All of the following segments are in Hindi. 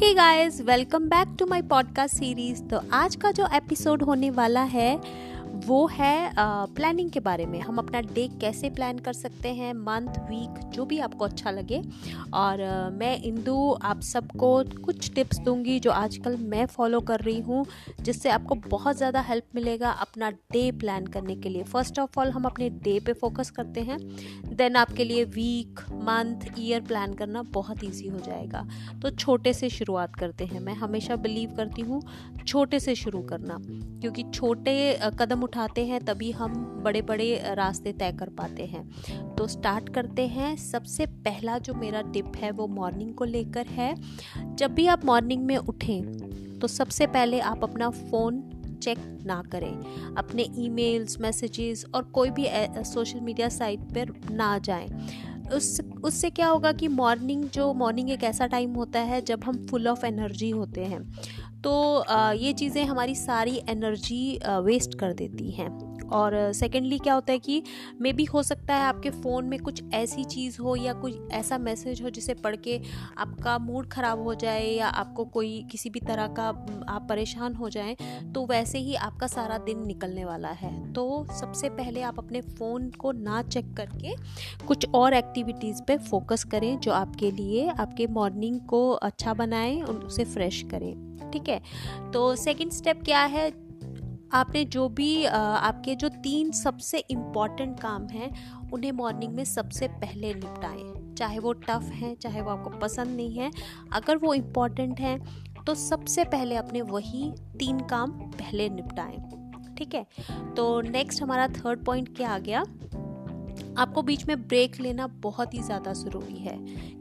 Hey guys welcome back to my podcast series तो आज का जो एपिसोड होने वाला है वो है प्लानिंग के बारे में। हम अपना डे कैसे प्लान कर सकते हैं मंथ वीक जो भी आपको अच्छा लगे। और मैं इंदू, आप सबको कुछ टिप्स दूँगी जो आजकल मैं फॉलो कर रही हूँ, जिससे आपको बहुत ज़्यादा हेल्प मिलेगा अपना डे प्लान करने के लिए। फ़र्स्ट ऑफ़ ऑल हम अपने डे पे फोकस करते हैं। देन आपके लिए वीक मंथ ईयर प्लान करना बहुत ईजी हो जाएगा। तो छोटे से शुरुआत करते हैं। मैं हमेशा बिलीव करती हूँ, छोटे से शुरू करना। क्योंकि छोटे कदम उठाते हैं, तभी हम बड़े बड़े रास्ते तय कर पाते हैं। तो स्टार्ट करते हैं। सबसे पहला जो मेरा टिप है, वो मॉर्निंग को लेकर है। जब भी आप मॉर्निंग में उठें तो सबसे पहले आप अपना फ़ोन चेक ना करें। अपने ईमेल्स मैसेजेस और कोई भी सोशल मीडिया साइट पर ना जाएँ। उस, उससे क्या होगा कि मॉर्निंग जो मॉर्निंग एक ऐसा टाइम होता है, जब हम फुल ऑफ़ एनर्जी होते हैं। तो ये चीज़ें हमारी सारी एनर्जी वेस्ट कर देती हैं। और सेकेंडली क्या होता है कि मे भी हो सकता है आपके फ़ोन में कुछ ऐसी चीज़ हो या कुछ ऐसा मैसेज हो जिसे पढ़ के आपका मूड ख़राब हो जाए या आपको कोई किसी भी तरह का आप परेशान हो जाएँ तो वैसे ही आपका सारा दिन निकलने वाला है। तो सबसे पहले आप अपने फ़ोन को ना चेक करके कुछ और एक्टिविटीज़ पे फोकस करें जो आपके लिए, आपके मॉर्निंग को अच्छा बनाएँ उसे फ्रेश करें। ठीक है? तो सेकंड स्टेप क्या है? आपने जो भी आपके जो तीन सबसे इंपॉर्टेंट काम हैं, उन्हें मॉर्निंग में सबसे पहले निपटाएँ। चाहे वो टफ़ हैं, चाहे वो आपको पसंद नहीं है, अगर वो इंपॉर्टेंट हैं तो सबसे पहले अपने वही तीन काम पहले निपटाएँ। ठीक है? तो नेक्स्ट हमारा थर्ड पॉइंट क्या आ गया? आपको बीच में ब्रेक लेना बहुत ही ज़्यादा ज़रूरी है।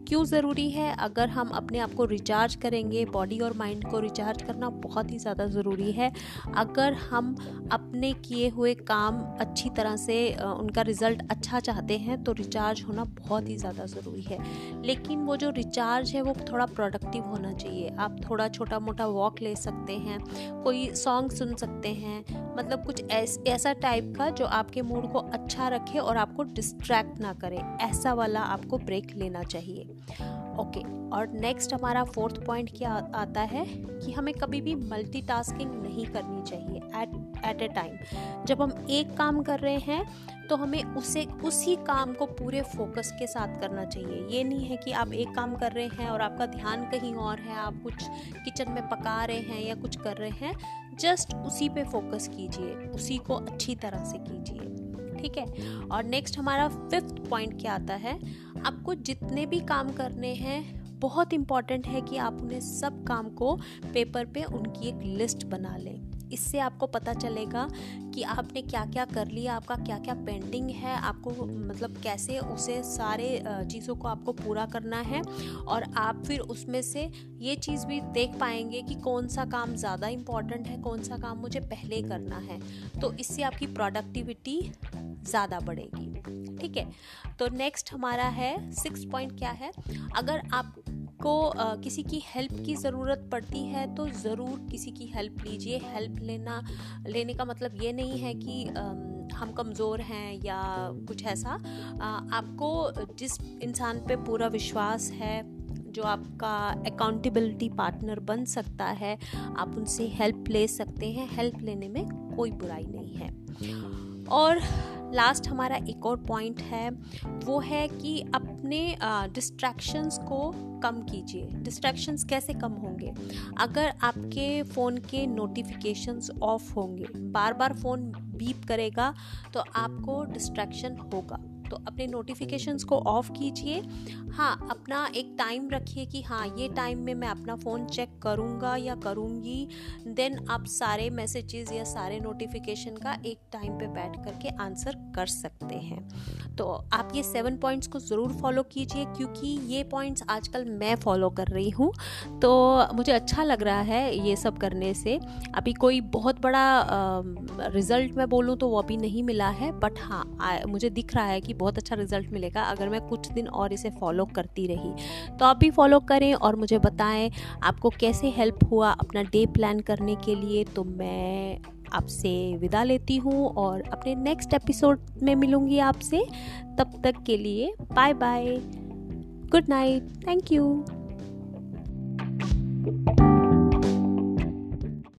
क्यों ज़रूरी है? अगर हम अपने आप को रिचार्ज करेंगे बॉडी और माइंड को रिचार्ज करना बहुत ही ज़्यादा ज़रूरी है। अगर हम अपने किए हुए काम अच्छी तरह से उनका रिज़ल्ट अच्छा चाहते हैं तो रिचार्ज होना बहुत ही ज़्यादा ज़रूरी है। लेकिन वो जो रिचार्ज है वो थोड़ा प्रोडक्टिव होना चाहिए। आप थोड़ा छोटा मोटा वॉक ले सकते हैं कोई सॉन्ग सुन सकते हैं। मतलब कुछ ऐस, टाइप का जो आपके मूड को अच्छा रखे और आपको डिस्ट्रैक्ट ना करे। ऐसा वाला आपको ब्रेक लेना चाहिए। ओके okay, और नेक्स्ट हमारा फोर्थ पॉइंट क्या आता है कि हमें कभी भी मल्टीटास्किंग नहीं करनी चाहिए एट एट ए टाइम जब हम एक काम कर रहे हैं तो हमें उसे उसी काम को पूरे फोकस के साथ करना चाहिए। ये नहीं है कि आप एक काम कर रहे हैं और आपका ध्यान कहीं और है आप कुछ किचन में पका रहे हैं या कुछ कर रहे हैं जस्ट उसी पे फोकस कीजिए उसी को अच्छी तरह से कीजिए। ठीक है? और नेक्स्ट हमारा फिफ्थ पॉइंट क्या आता है? आपको जितने भी काम करने हैं, बहुत इंपॉर्टेंट है कि आप उन्हें सब काम को पेपर पे उनकी एक लिस्ट बना लें। इससे आपको पता चलेगा कि आपने क्या क्या कर लिया, आपका क्या क्या पेंडिंग है, आपको मतलब कैसे उसे सारे चीज़ों को आपको पूरा करना है और आप फिर उसमें से ये चीज़ भी देख पाएँगे कि कौन सा काम ज़्यादा इंपॉर्टेंट है, कौन सा काम मुझे पहले करना है। तो इससे आपकी प्रोडक्टिविटी ज़्यादा बढ़ेगी। ठीक है? तो नेक्स्ट हमारा है सिक्स पॉइंट क्या है? अगर आपको किसी की हेल्प की ज़रूरत पड़ती है तो ज़रूर किसी की हेल्प लीजिए। हेल्प लेना, लेने का मतलब ये नहीं है कि हम कमज़ोर हैं या कुछ ऐसा। आपको जिस इंसान पे पूरा विश्वास है, जो आपका अकाउंटेबिलिटी पार्टनर बन सकता है, आप उनसे हेल्प ले सकते हैं। हेल्प लेने में कोई बुराई नहीं है। और लास्ट हमारा एक और पॉइंट है, वो है कि अपने डिस्ट्रैक्शंस को कम कीजिए। डिस्ट्रैक्शंस कैसे कम होंगे? अगर आपके फ़ोन के नोटिफिकेशंस ऑफ़ होंगे बार बार फ़ोन बीप करेगा तो आपको डिस्ट्रैक्शन होगा। तो अपने नोटिफिकेशंस को ऑफ़ कीजिए। हाँ अपना एक टाइम रखिए कि हाँ ये टाइम में मैं अपना फ़ोन चेक करूँगा या करूँगी। देन आप सारे मैसेजेस या सारे नोटिफिकेशन का एक टाइम पे बैठ करके आंसर कर सकते हैं। तो आप ये सेवन पॉइंट्स को ज़रूर फॉलो कीजिए क्योंकि ये पॉइंट्स आजकल मैं फॉलो कर रही हूँ। तो मुझे अच्छा लग रहा है ये सब करने से। अभी कोई बहुत बड़ा रिज़ल्ट मैं बोलूँ तो वो अभी नहीं मिला है बट हाँ मुझे दिख रहा है कि बहुत अच्छा रिज़ल्ट मिलेगा, अगर मैं कुछ दिन और इसे फॉलो करती रही। तो आप भी फॉलो करें और मुझे बताएँ, आपको कैसे हेल्प हुआ अपना डे प्लान करने के लिए। तो मैं आपसे विदा लेती हूँ और अपने नेक्स्ट एपिसोड में मिलूँगी आपसे। तब तक के लिए bye bye good night thank you